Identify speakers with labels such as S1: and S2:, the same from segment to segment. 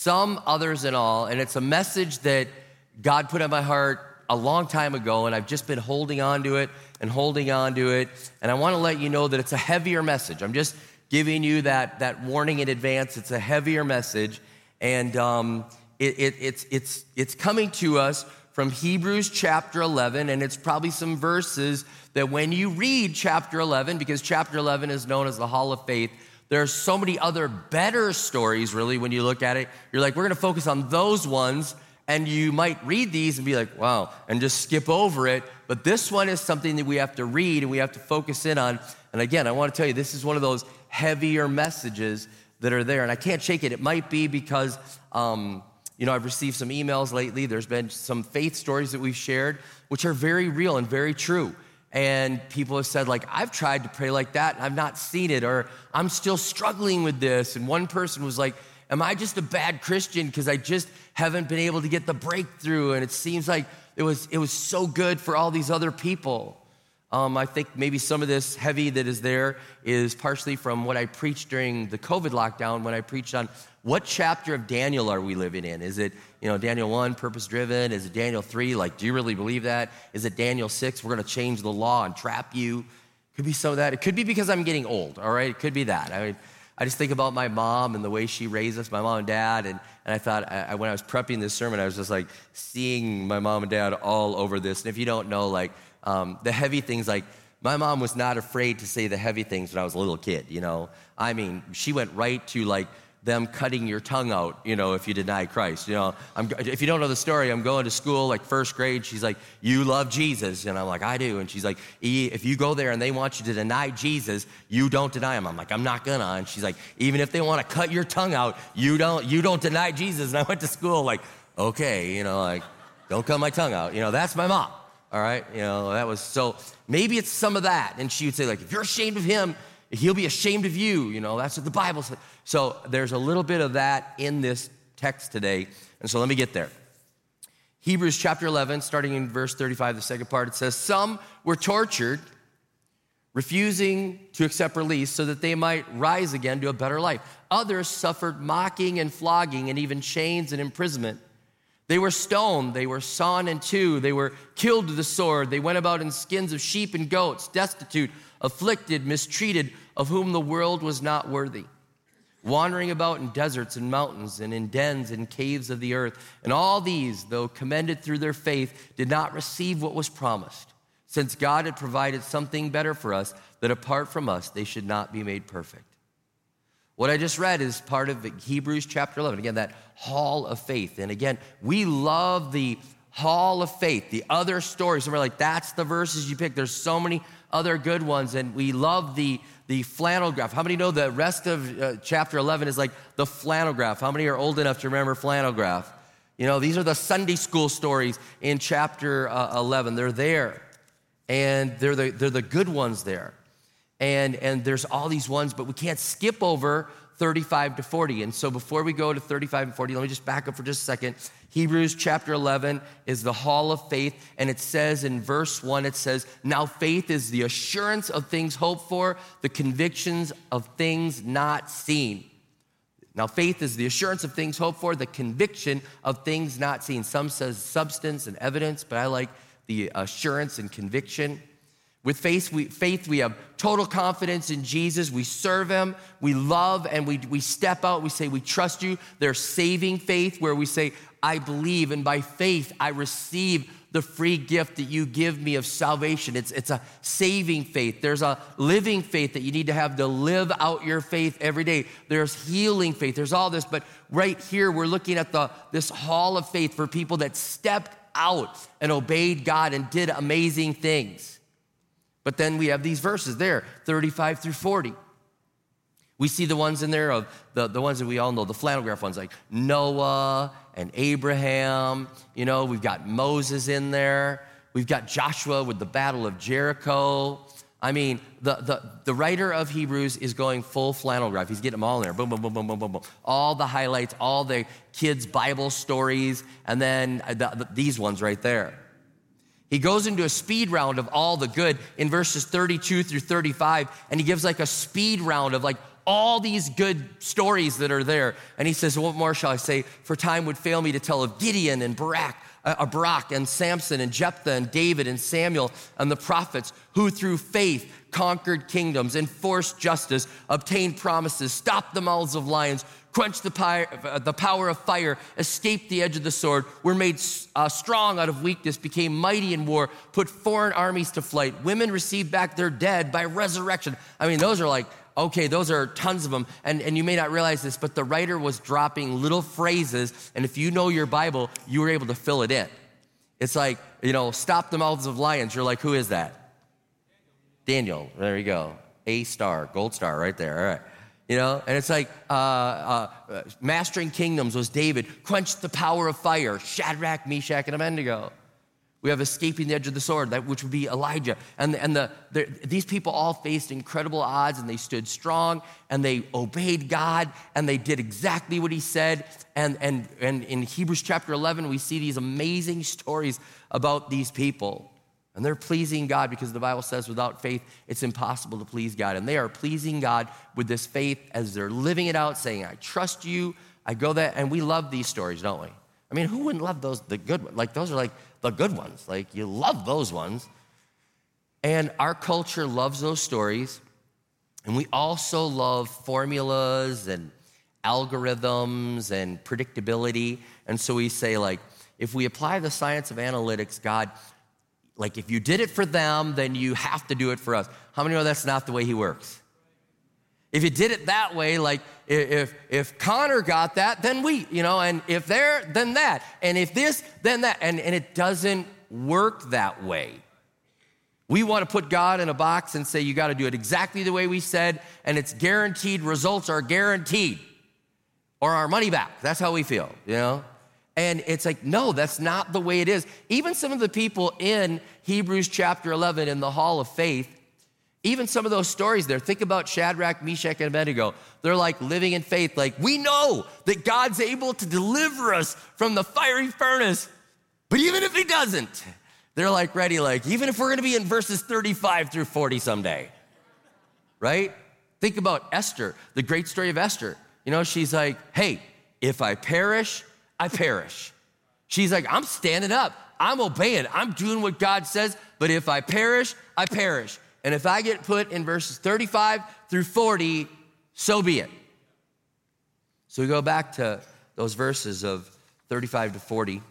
S1: some, others, and all. And it's a message that God put on my heart a long time ago, and I've just been holding on to it and holding on to it. And I want to let you know that it's a heavier message. I'm just giving you that, that warning in advance. It's a heavier message, and um, it, it, it's, it's, it's coming to us from Hebrews chapter 11, and it's probably some verses that when you read chapter 11, because chapter 11 is known as the Hall of Faith, there are so many other better stories, really, when you look at it. You're like, we're going to focus on those ones. And you might read these and be like, wow, and just skip over it. But this one is something that we have to read and we have to focus in on. And again, I want to tell you, this is one of those heavier messages that are there. And I can't shake it. It might be because, um, you know, I've received some emails lately. There's been some faith stories that we've shared, which are very real and very true. And people have said, like, I've tried to pray like that and I've not seen it, or I'm still struggling with this. And one person was like, Am I just a bad Christian because I just haven't been able to get the breakthrough? And it seems like it was, it was so good for all these other people. Um, I think maybe some of this heavy that is there is partially from what I preached during the COVID lockdown when I preached on what chapter of Daniel are we living in? Is it, you know, Daniel 1, purpose driven? Is it Daniel 3? Like, do you really believe that? Is it Daniel 6? We're going to change the law and trap you. Could be of that. It could be because I'm getting old, all right? It could be that. I mean, I just think about my mom and the way she raised us, my mom and dad. And, and I thought, I, when I was prepping this sermon, I was just like seeing my mom and dad all over this. And if you don't know, like, um, the heavy things, like, my mom was not afraid to say the heavy things when I was a little kid, you know? I mean, she went right to like them cutting your tongue out, you know, if you deny Christ. You know, I'm, if you don't know the story, I'm going to school like first grade. She's like, "You love Jesus," and I'm like, "I do." And she's like, "If you go there and they want you to deny Jesus, you don't deny him." I'm like, "I'm not gonna." And she's like, "Even if they want to cut your tongue out, you don't, you don't deny Jesus." And I went to school like, "Okay, you know, like, don't cut my tongue out." You know, that's my mom. All right, you know, that was so. Maybe it's some of that. And she would say like, "If you're ashamed of him." He'll be ashamed of you. You know, that's what the Bible says. So there's a little bit of that in this text today. And so let me get there. Hebrews chapter 11, starting in verse 35, the second part, it says, Some were tortured, refusing to accept release so that they might rise again to a better life. Others suffered mocking and flogging and even chains and imprisonment. They were stoned, they were sawn in two, they were killed with the sword, they went about in skins of sheep and goats, destitute, afflicted, mistreated, of whom the world was not worthy, wandering about in deserts and mountains and in dens and caves of the earth. And all these, though commended through their faith, did not receive what was promised, since God had provided something better for us, that apart from us, they should not be made perfect. What I just read is part of Hebrews chapter 11. Again, that hall of faith. And again, we love the hall of faith, the other stories. And we're like, that's the verses you pick. There's so many other good ones. And we love the, the flannel graph. How many know the rest of uh, chapter 11 is like the flannel graph? How many are old enough to remember flannel graph? You know, these are the Sunday school stories in chapter uh, 11. They're there. And they're the, they're the good ones there. And, and there's all these ones, but we can't skip over 35 to 40. And so before we go to 35 and 40, let me just back up for just a second. Hebrews chapter 11 is the hall of faith, and it says in verse 1, it says, Now faith is the assurance of things hoped for, the convictions of things not seen. Now, faith is the assurance of things hoped for, the conviction of things not seen. Some says substance and evidence, but I like the assurance and conviction. With faith we, faith, we have total confidence in Jesus. We serve him. We love and we, we step out. We say, We trust you. There's saving faith where we say, I believe, and by faith, I receive the free gift that you give me of salvation. It's, it's a saving faith. There's a living faith that you need to have to live out your faith every day. There's healing faith. There's all this. But right here, we're looking at the, this hall of faith for people that stepped out and obeyed God and did amazing things. But then we have these verses there 35 through 40. We see the ones in there of the, the ones that we all know, the flannel graph ones like Noah and Abraham. You know, we've got Moses in there. We've got Joshua with the Battle of Jericho. I mean, the, the, the writer of Hebrews is going full flannel graph. He's getting them all in there. Boom, boom, boom, boom, boom, boom, boom. All the highlights, all the kids' Bible stories, and then uh, the, the, these ones right there. He goes into a speed round of all the good in verses 32 through 35, and he gives like a speed round of like all these good stories that are there. And he says, What more shall I say? For time would fail me to tell of Gideon and Barak uh, Barak and Samson and Jephthah and David and Samuel and the prophets who through faith conquered kingdoms, enforced justice, obtained promises, stopped the mouths of lions, quenched the, pi- uh, the power of fire, escaped the edge of the sword, were made uh, strong out of weakness, became mighty in war, put foreign armies to flight. Women received back their dead by resurrection. I mean, those are like Okay, those are tons of them. And, and you may not realize this, but the writer was dropping little phrases. And if you know your Bible, you were able to fill it in. It's like, you know, stop the mouths of lions. You're like, who is that? Daniel. There you go. A star, gold star right there. All right. You know, and it's like uh, uh, mastering kingdoms was David, quenched the power of fire, Shadrach, Meshach, and Abednego. We have escaping the edge of the sword, that which would be Elijah. And, and the, the, these people all faced incredible odds and they stood strong and they obeyed God and they did exactly what he said. And, and, and in Hebrews chapter 11, we see these amazing stories about these people. And they're pleasing God because the Bible says without faith, it's impossible to please God. And they are pleasing God with this faith as they're living it out, saying, I trust you. I go there. And we love these stories, don't we? I mean, who wouldn't love those, the good ones? Like, those are like the good ones. Like, you love those ones. And our culture loves those stories. And we also love formulas and algorithms and predictability. And so we say, like, if we apply the science of analytics, God, like, if you did it for them, then you have to do it for us. How many know that's not the way He works? If you did it that way, like if, if Connor got that, then we, you know, and if there, then that. And if this, then that. And, and it doesn't work that way. We want to put God in a box and say, you got to do it exactly the way we said, and it's guaranteed, results are guaranteed, or our money back. That's how we feel, you know? And it's like, no, that's not the way it is. Even some of the people in Hebrews chapter 11 in the hall of faith, even some of those stories there, think about Shadrach, Meshach, and Abednego. They're like living in faith, like, we know that God's able to deliver us from the fiery furnace, but even if He doesn't, they're like ready, like, even if we're gonna be in verses 35 through 40 someday, right? Think about Esther, the great story of Esther. You know, she's like, hey, if I perish, I perish. She's like, I'm standing up, I'm obeying, I'm doing what God says, but if I perish, I perish. And if I get put in verses 35 through 40, so be it. So we go back to those verses of 35 to 40.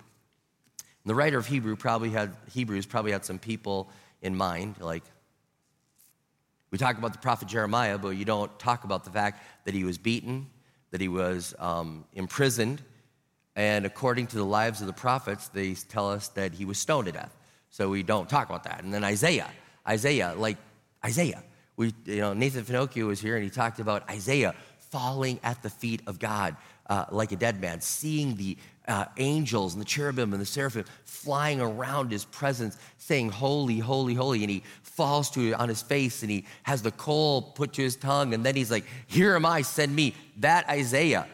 S1: the writer of Hebrew probably had Hebrews probably had some people in mind, like we talk about the prophet Jeremiah, but you don't talk about the fact that he was beaten, that he was um, imprisoned, and according to the lives of the prophets, they tell us that he was stoned to death. So we don't talk about that. And then Isaiah, Isaiah, like Isaiah. We, you know, Nathan Finochio was here and he talked about Isaiah falling at the feet of God uh, like a dead man, seeing the uh, angels and the cherubim and the seraphim flying around his presence, saying, Holy, holy, holy. And he falls to on his face and he has the coal put to his tongue. And then he's like, Here am I, send me. That Isaiah.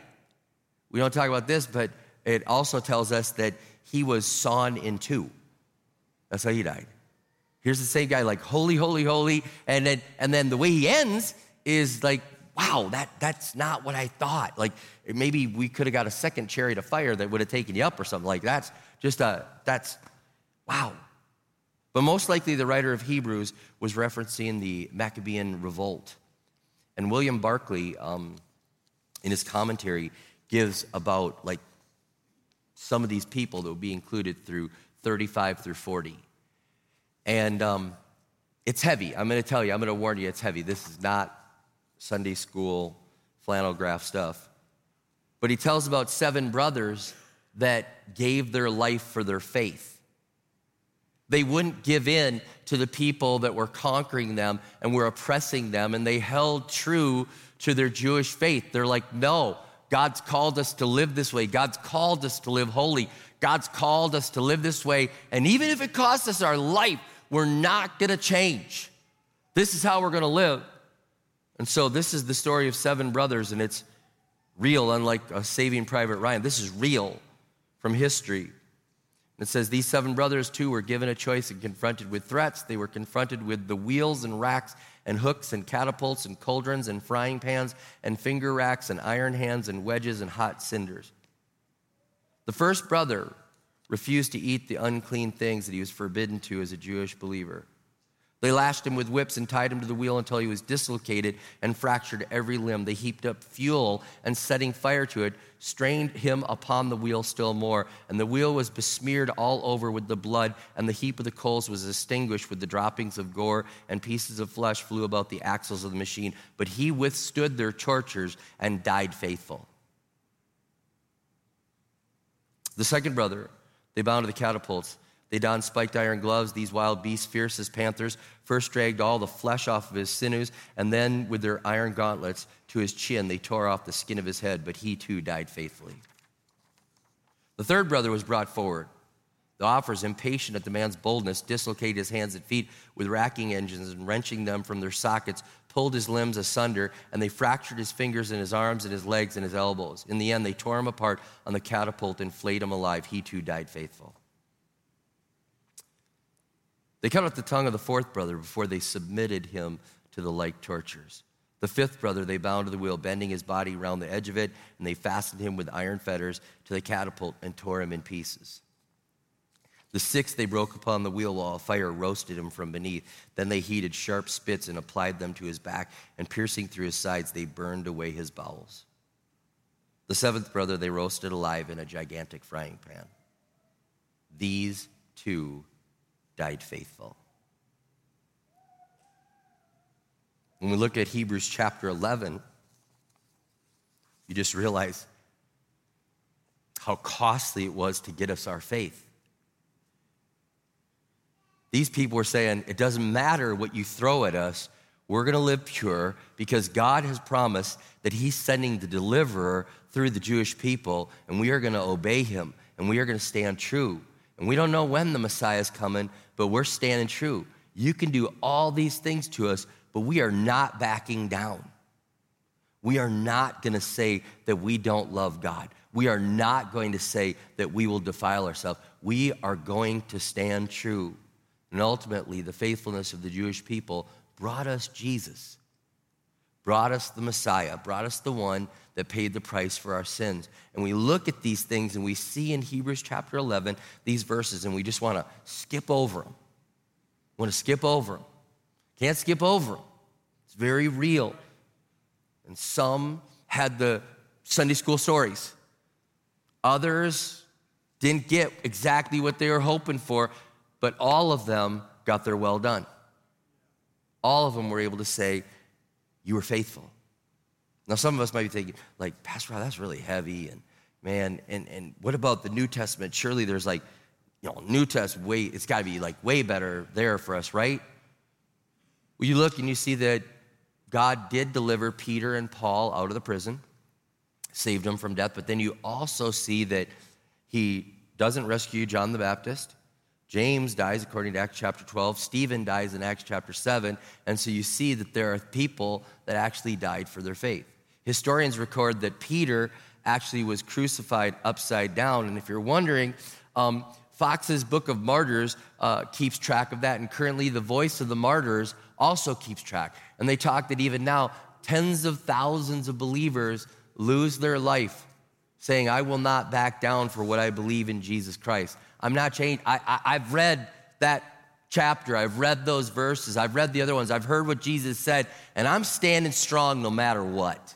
S1: We don't talk about this, but it also tells us that he was sawn in two. That's how he died. Here's the same guy, like holy, holy, holy, and then and then the way he ends is like, wow, that that's not what I thought. Like maybe we could have got a second chariot of fire that would have taken you up or something. Like that's just a that's wow. But most likely the writer of Hebrews was referencing the Maccabean revolt. And William Barclay, um, in his commentary, gives about like some of these people that will be included through 35 through 40. And um, it's heavy. I'm going to tell you, I'm going to warn you, it's heavy. This is not Sunday school flannel graph stuff. But he tells about seven brothers that gave their life for their faith. They wouldn't give in to the people that were conquering them and were oppressing them, and they held true to their Jewish faith. They're like, no, God's called us to live this way. God's called us to live holy. God's called us to live this way. And even if it costs us our life, we're not gonna change. This is how we're gonna live. And so, this is the story of seven brothers, and it's real, unlike a Saving Private Ryan. This is real from history. It says these seven brothers too were given a choice and confronted with threats. They were confronted with the wheels and racks and hooks and catapults and cauldrons and frying pans and finger racks and iron hands and wedges and hot cinders. The first brother refused to eat the unclean things that he was forbidden to as a Jewish believer. They lashed him with whips and tied him to the wheel until he was dislocated and fractured every limb. They heaped up fuel and setting fire to it, strained him upon the wheel still more. And the wheel was besmeared all over with the blood, and the heap of the coals was extinguished with the droppings of gore, and pieces of flesh flew about the axles of the machine. But he withstood their tortures and died faithful. The second brother, they bound to the catapults they donned spiked iron gloves. These wild beasts, fierce as panthers, first dragged all the flesh off of his sinews, and then with their iron gauntlets to his chin, they tore off the skin of his head, but he too died faithfully. The third brother was brought forward. The offers, impatient at the man's boldness, dislocated his hands and feet with racking engines and wrenching them from their sockets, pulled his limbs asunder, and they fractured his fingers and his arms and his legs and his elbows. In the end, they tore him apart on the catapult and flayed him alive. He too died faithful. They cut out the tongue of the fourth brother before they submitted him to the like tortures. The fifth brother they bound to the wheel, bending his body round the edge of it, and they fastened him with iron fetters to the catapult and tore him in pieces. The sixth they broke upon the wheel while a fire roasted him from beneath. Then they heated sharp spits and applied them to his back, and piercing through his sides, they burned away his bowels. The seventh brother they roasted alive in a gigantic frying pan. These two died faithful. When we look at Hebrews chapter 11, you just realize how costly it was to get us our faith. These people were saying, it doesn't matter what you throw at us, we're going to live pure because God has promised that He's sending the deliverer through the Jewish people, and we are going to obey Him and we are going to stand true. And we don't know when the Messiah is coming, but we're standing true. You can do all these things to us, but we are not backing down. We are not going to say that we don't love God. We are not going to say that we will defile ourselves. We are going to stand true. And ultimately, the faithfulness of the Jewish people brought us Jesus, brought us the Messiah, brought us the one that paid the price for our sins. And we look at these things and we see in Hebrews chapter 11 these verses and we just want to skip over them. Want to skip over them. Can't skip over them. It's very real. And some had the Sunday school stories. Others didn't get exactly what they were hoping for, but all of them got their well done. All of them were able to say, You were faithful. Now, some of us might be thinking, like, Pastor, Rob, that's really heavy. And man, and, and what about the New Testament? Surely there's like, you know, New Testament, way, it's got to be like way better there for us, right? Well, you look and you see that God did deliver Peter and Paul out of the prison, saved them from death, but then you also see that he doesn't rescue John the Baptist. James dies according to Acts chapter 12. Stephen dies in Acts chapter 7. And so you see that there are people that actually died for their faith. Historians record that Peter actually was crucified upside down. And if you're wondering, um, Fox's Book of Martyrs uh, keeps track of that. And currently, the Voice of the Martyrs also keeps track. And they talk that even now, tens of thousands of believers lose their life saying, I will not back down for what I believe in Jesus Christ. I'm not changed. I, I, I've read that chapter. I've read those verses. I've read the other ones. I've heard what Jesus said, and I'm standing strong no matter what.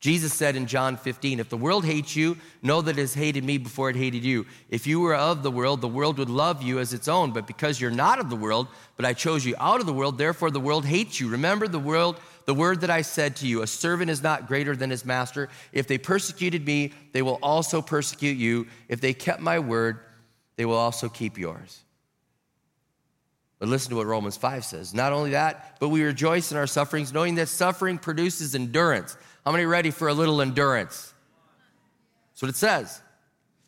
S1: Jesus said in John 15, If the world hates you, know that it has hated me before it hated you. If you were of the world, the world would love you as its own. But because you're not of the world, but I chose you out of the world, therefore the world hates you. Remember the world, the word that I said to you, a servant is not greater than his master. If they persecuted me, they will also persecute you. If they kept my word, they will also keep yours. But listen to what Romans 5 says. Not only that, but we rejoice in our sufferings, knowing that suffering produces endurance. How many ready for a little endurance? That's what it says.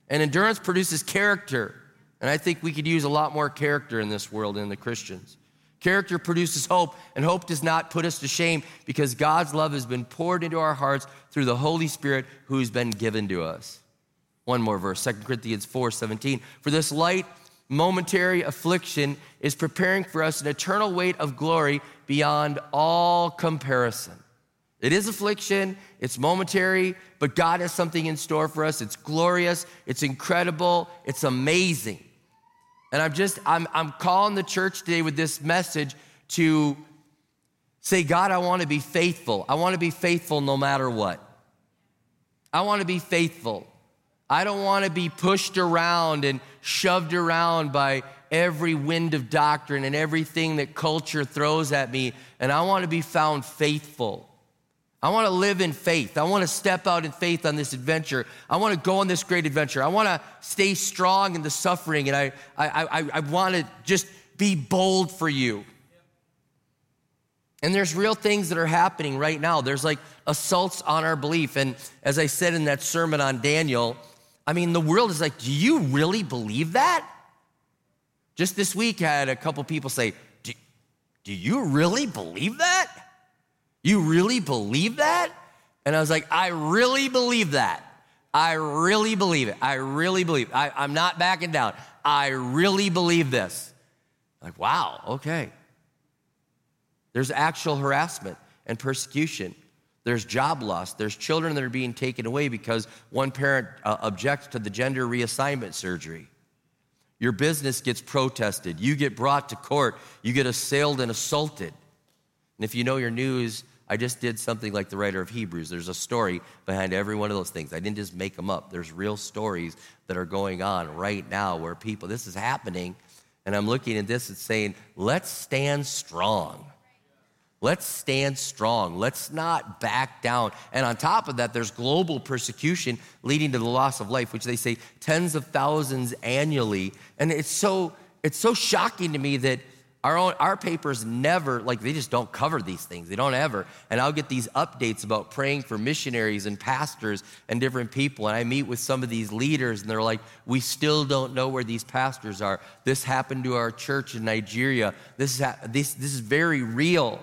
S1: And endurance produces character. And I think we could use a lot more character in this world in the Christians. Character produces hope, and hope does not put us to shame because God's love has been poured into our hearts through the Holy Spirit who's been given to us. One more verse, 2 Corinthians 4 17. For this light, momentary affliction is preparing for us an eternal weight of glory beyond all comparison. It is affliction, it's momentary, but God has something in store for us. It's glorious, it's incredible, it's amazing. And I'm just, I'm, I'm calling the church today with this message to say, God, I want to be faithful. I want to be faithful no matter what. I want to be faithful. I don't want to be pushed around and shoved around by every wind of doctrine and everything that culture throws at me. And I want to be found faithful. I want to live in faith. I want to step out in faith on this adventure. I want to go on this great adventure. I want to stay strong in the suffering, and I, I, I, I want to just be bold for you. And there's real things that are happening right now. There's like assaults on our belief. And as I said in that sermon on Daniel, I mean, the world is like, do you really believe that? Just this week, I had a couple people say, do, do you really believe that? You really believe that? And I was like, I really believe that. I really believe it. I really believe. It. I, am not backing down. I really believe this. Like, wow, okay. There's actual harassment and persecution. There's job loss. There's children that are being taken away because one parent uh, objects to the gender reassignment surgery. Your business gets protested. You get brought to court. You get assailed and assaulted. And if you know your news, I just did something like the writer of Hebrews. There's a story behind every one of those things. I didn't just make them up. There's real stories that are going on right now where people, this is happening. And I'm looking at this and saying, let's stand strong. Let's stand strong. Let's not back down. And on top of that, there's global persecution leading to the loss of life, which they say tens of thousands annually. And it's so, it's so shocking to me that our, own, our papers never, like, they just don't cover these things. They don't ever. And I'll get these updates about praying for missionaries and pastors and different people. And I meet with some of these leaders, and they're like, we still don't know where these pastors are. This happened to our church in Nigeria. This is, this, this is very real.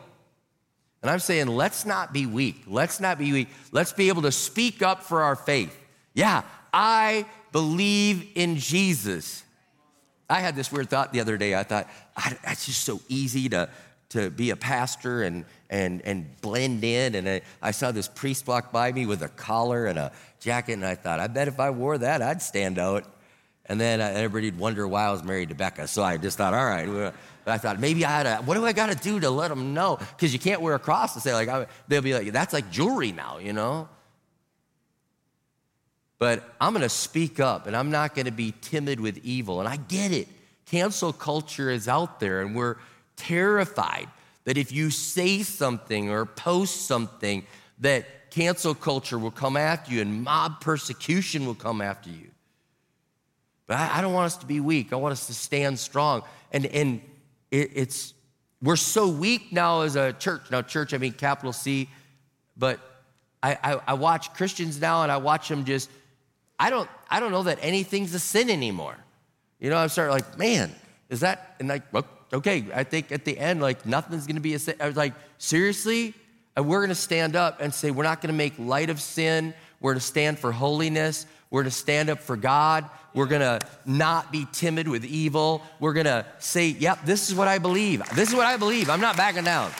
S1: And I'm saying, let's not be weak. Let's not be weak. Let's be able to speak up for our faith. Yeah, I believe in Jesus. I had this weird thought the other day. I thought, it's just so easy to, to be a pastor and, and, and blend in. And I, I saw this priest walk by me with a collar and a jacket, and I thought, I bet if I wore that, I'd stand out. And then everybody'd wonder why I was married to Becca. So I just thought, all right. But I thought maybe I had to, what do I got to do to let them know? Because you can't wear a cross and say, like, I, they'll be like, that's like jewelry now, you know? But I'm going to speak up and I'm not going to be timid with evil. And I get it. Cancel culture is out there and we're terrified that if you say something or post something, that cancel culture will come after you and mob persecution will come after you. But I, I don't want us to be weak. I want us to stand strong. And, and it, it's, we're so weak now as a church. Now, church, I mean capital C, but I, I, I watch Christians now and I watch them just I don't, I don't know that anything's a sin anymore. You know, I'm starting like, man, is that, and like, okay, I think at the end, like, nothing's gonna be a sin. I was like, seriously? And we're gonna stand up and say, we're not gonna make light of sin. We're gonna stand for holiness. We're gonna stand up for God. We're gonna not be timid with evil. We're gonna say, yep, this is what I believe. This is what I believe. I'm not backing down.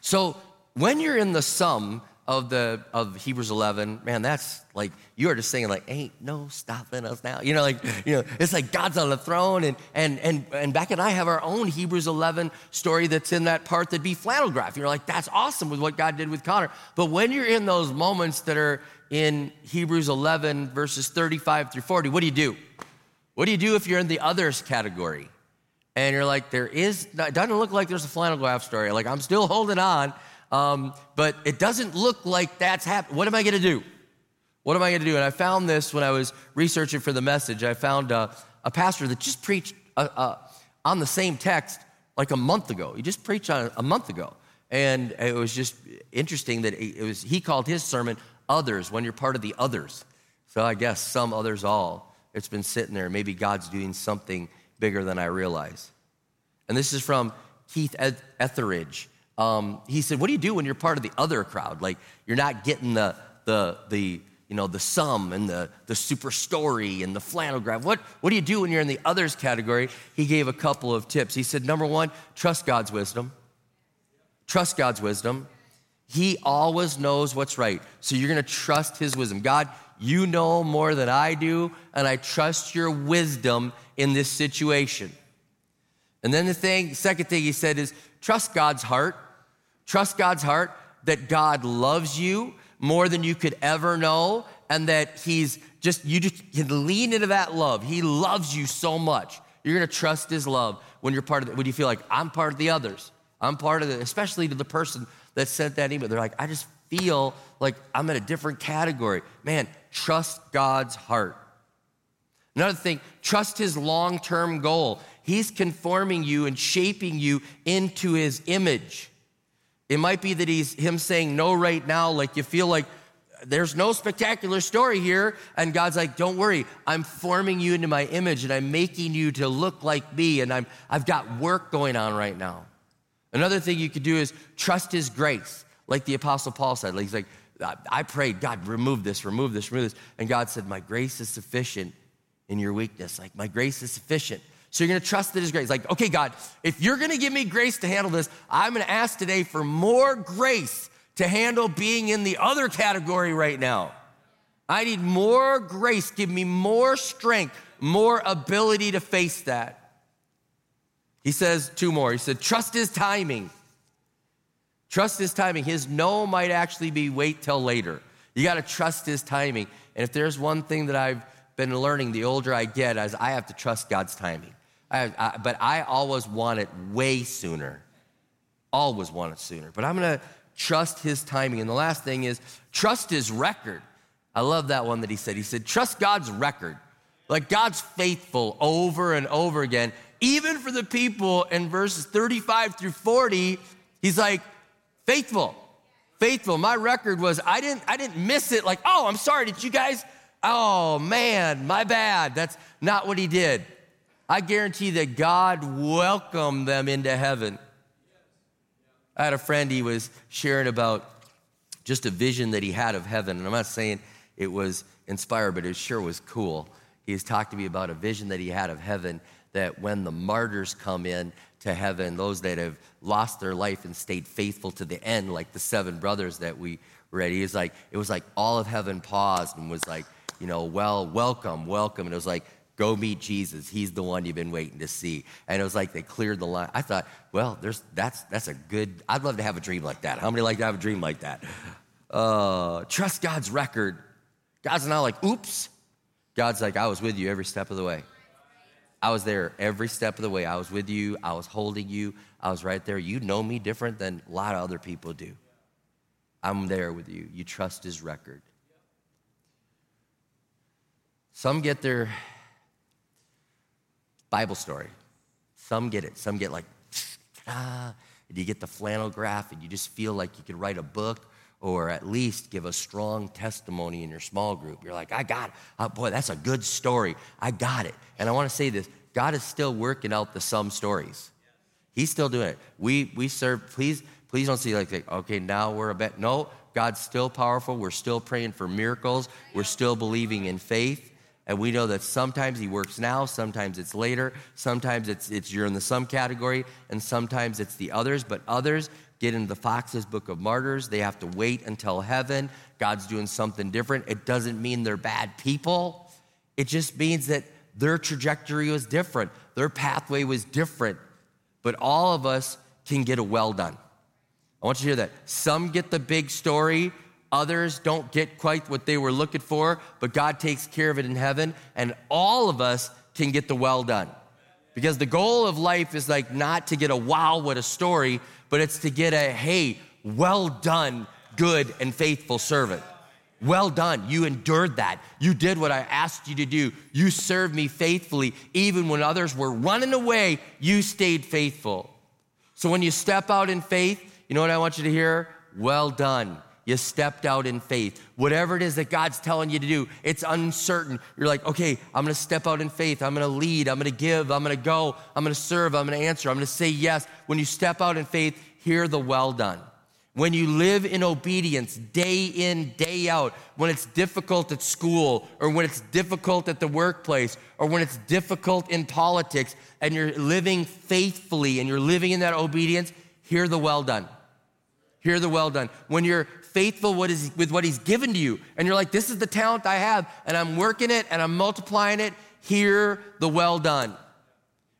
S1: So when you're in the some of the of Hebrews 11, man, that's like you are just saying like, ain't no stopping us now. You know, like you know, it's like God's on the throne, and and and and Beck and I have our own Hebrews 11 story that's in that part that'd be flannel graph. You're like, that's awesome with what God did with Connor. But when you're in those moments that are in Hebrews 11 verses 35 through 40, what do you do? What do you do if you're in the others category? And you're like, there is, it doesn't look like there's a flannel graph story. Like, I'm still holding on um, but it doesn't look like that's happening. What am I going to do? What am I going to do? And I found this when I was researching for the message. I found a, a pastor that just preached uh, uh, on the same text like a month ago. He just preached on it a month ago. And it was just interesting that it was, he called his sermon Others, when you're part of the others. So I guess some others all. It's been sitting there. Maybe God's doing something bigger than I realize. And this is from Keith Etheridge. Um, he said, What do you do when you're part of the other crowd? Like you're not getting the, the, the, you know, the some and the, the super story and the flannel graph. What, what do you do when you're in the others category? He gave a couple of tips. He said, number one, trust God's wisdom. Trust God's wisdom. He always knows what's right. So you're going to trust his wisdom. God, you know more than I do, and I trust your wisdom in this situation. And then the thing, second thing he said is trust God's heart. Trust God's heart that God loves you more than you could ever know, and that He's just, you just can lean into that love. He loves you so much. You're gonna trust His love when you're part of it, when you feel like I'm part of the others. I'm part of it, especially to the person that sent that email. They're like, I just feel like I'm in a different category. Man, trust God's heart. Another thing, trust his long term goal. He's conforming you and shaping you into his image. It might be that he's him saying no right now, like you feel like there's no spectacular story here. And God's like, don't worry, I'm forming you into my image and I'm making you to look like me, and I'm, I've got work going on right now. Another thing you could do is trust his grace, like the Apostle Paul said. Like, he's like, I prayed, God, remove this, remove this, remove this. And God said, My grace is sufficient in your weakness. Like, my grace is sufficient. So you're going to trust that His grace. Like, okay, God, if you're going to give me grace to handle this, I'm going to ask today for more grace to handle being in the other category right now. I need more grace. Give me more strength, more ability to face that. He says two more. He said, trust His timing. Trust His timing. His no might actually be wait till later. You got to trust His timing. And if there's one thing that I've been learning the older I get, is I have to trust God's timing. I, I, but I always want it way sooner. Always want it sooner. But I'm going to trust his timing. And the last thing is trust his record. I love that one that he said. He said, trust God's record. Like God's faithful over and over again. Even for the people in verses 35 through 40, he's like, faithful, faithful. My record was, I didn't, I didn't miss it. Like, oh, I'm sorry. Did you guys? Oh man, my bad. That's not what he did. I guarantee that God welcomed them into heaven. I had a friend, he was sharing about just a vision that he had of heaven. And I'm not saying it was inspired, but it sure was cool. He's talked to me about a vision that he had of heaven that when the martyrs come in to heaven, those that have lost their life and stayed faithful to the end, like the seven brothers that we read, he was like, it was like all of heaven paused and was like, you know, well, welcome, welcome. And it was like, Go meet Jesus. He's the one you've been waiting to see. And it was like they cleared the line. I thought, well, there's that's that's a good. I'd love to have a dream like that. How many like to have a dream like that? Uh, trust God's record. God's not like, oops. God's like, I was with you every step of the way. I was there every step of the way. I was with you. I was holding you. I was right there. You know me different than a lot of other people do. I'm there with you. You trust his record. Some get their Bible story. Some get it. Some get like, ah, and you get the flannel graph and you just feel like you could write a book or at least give a strong testimony in your small group. You're like, I got it. Oh, boy, that's a good story. I got it. And I want to say this God is still working out the some stories. He's still doing it. We, we serve, please, please don't see like, okay, now we're a bit. No, God's still powerful. We're still praying for miracles. We're still believing in faith. And we know that sometimes he works now, sometimes it's later, sometimes it's, it's you're in the some category, and sometimes it's the others. But others get into the Fox's Book of Martyrs. They have to wait until heaven. God's doing something different. It doesn't mean they're bad people, it just means that their trajectory was different, their pathway was different. But all of us can get a well done. I want you to hear that. Some get the big story, Others don't get quite what they were looking for, but God takes care of it in heaven, and all of us can get the well done. Because the goal of life is like not to get a wow, what a story, but it's to get a hey, well done, good and faithful servant. Well done. You endured that. You did what I asked you to do. You served me faithfully. Even when others were running away, you stayed faithful. So when you step out in faith, you know what I want you to hear? Well done. You stepped out in faith. Whatever it is that God's telling you to do, it's uncertain. You're like, okay, I'm gonna step out in faith. I'm gonna lead. I'm gonna give. I'm gonna go. I'm gonna serve. I'm gonna answer. I'm gonna say yes. When you step out in faith, hear the well done. When you live in obedience day in, day out, when it's difficult at school or when it's difficult at the workplace or when it's difficult in politics and you're living faithfully and you're living in that obedience, hear the well done. Hear the well done. When you're faithful with what he's given to you and you're like, this is the talent I have and I'm working it and I'm multiplying it, hear the well done.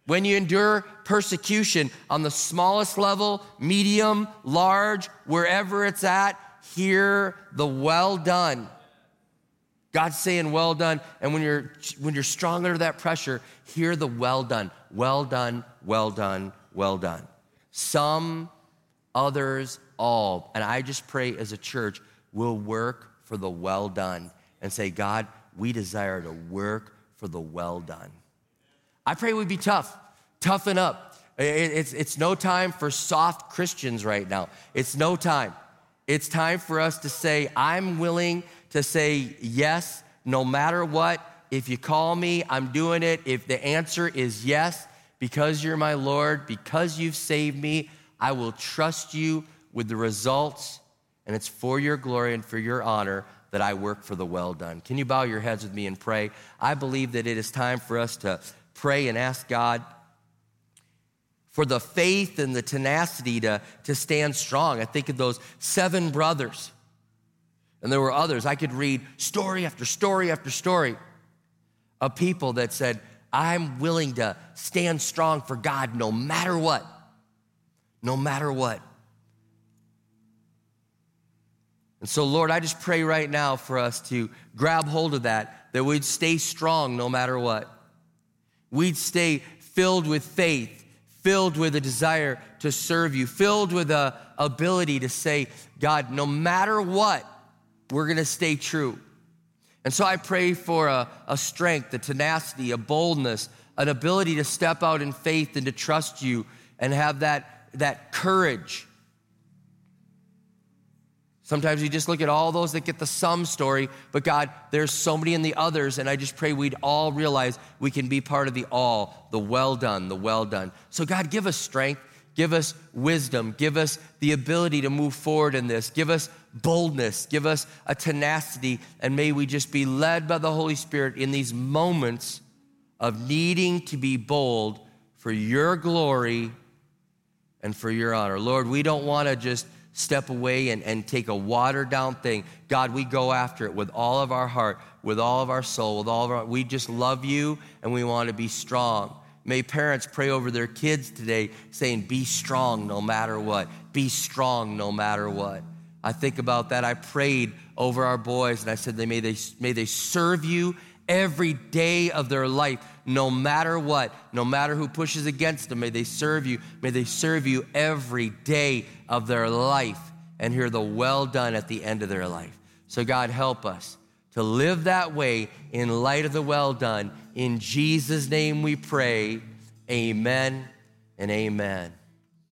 S1: When you endure persecution on the smallest level, medium, large, wherever it's at, hear the well done. God's saying well done. And when you're when you're strong under that pressure, hear the well done. Well done, well done, well done. Some, others, all. And I just pray as a church, we'll work for the well done and say, God, we desire to work for the well done. I pray we'd be tough, toughen up. It's, it's no time for soft Christians right now. It's no time. It's time for us to say, I'm willing to say yes no matter what. If you call me, I'm doing it. If the answer is yes, because you're my Lord, because you've saved me, I will trust you with the results, and it's for your glory and for your honor that I work for the well done. Can you bow your heads with me and pray? I believe that it is time for us to pray and ask God for the faith and the tenacity to, to stand strong. I think of those seven brothers, and there were others. I could read story after story after story of people that said, I'm willing to stand strong for God no matter what. No matter what. And so, Lord, I just pray right now for us to grab hold of that, that we'd stay strong no matter what. We'd stay filled with faith, filled with a desire to serve you, filled with a ability to say, God, no matter what, we're gonna stay true. And so I pray for a, a strength, a tenacity, a boldness, an ability to step out in faith and to trust you and have that, that courage Sometimes you just look at all those that get the some story, but God, there's so many in the others, and I just pray we'd all realize we can be part of the all, the well done, the well done. So, God, give us strength, give us wisdom, give us the ability to move forward in this, give us boldness, give us a tenacity, and may we just be led by the Holy Spirit in these moments of needing to be bold for your glory and for your honor. Lord, we don't want to just step away and, and take a watered down thing. God, we go after it with all of our heart, with all of our soul, with all of our, we just love you and we want to be strong. May parents pray over their kids today saying, be strong no matter what. Be strong no matter what. I think about that. I prayed over our boys and I said, may they, may they serve you every day of their life, no matter what, no matter who pushes against them. May they serve you. May they serve you every day of their life and hear the well done at the end of their life. So, God, help us to live that way in light of the well done. In Jesus' name we pray. Amen and amen.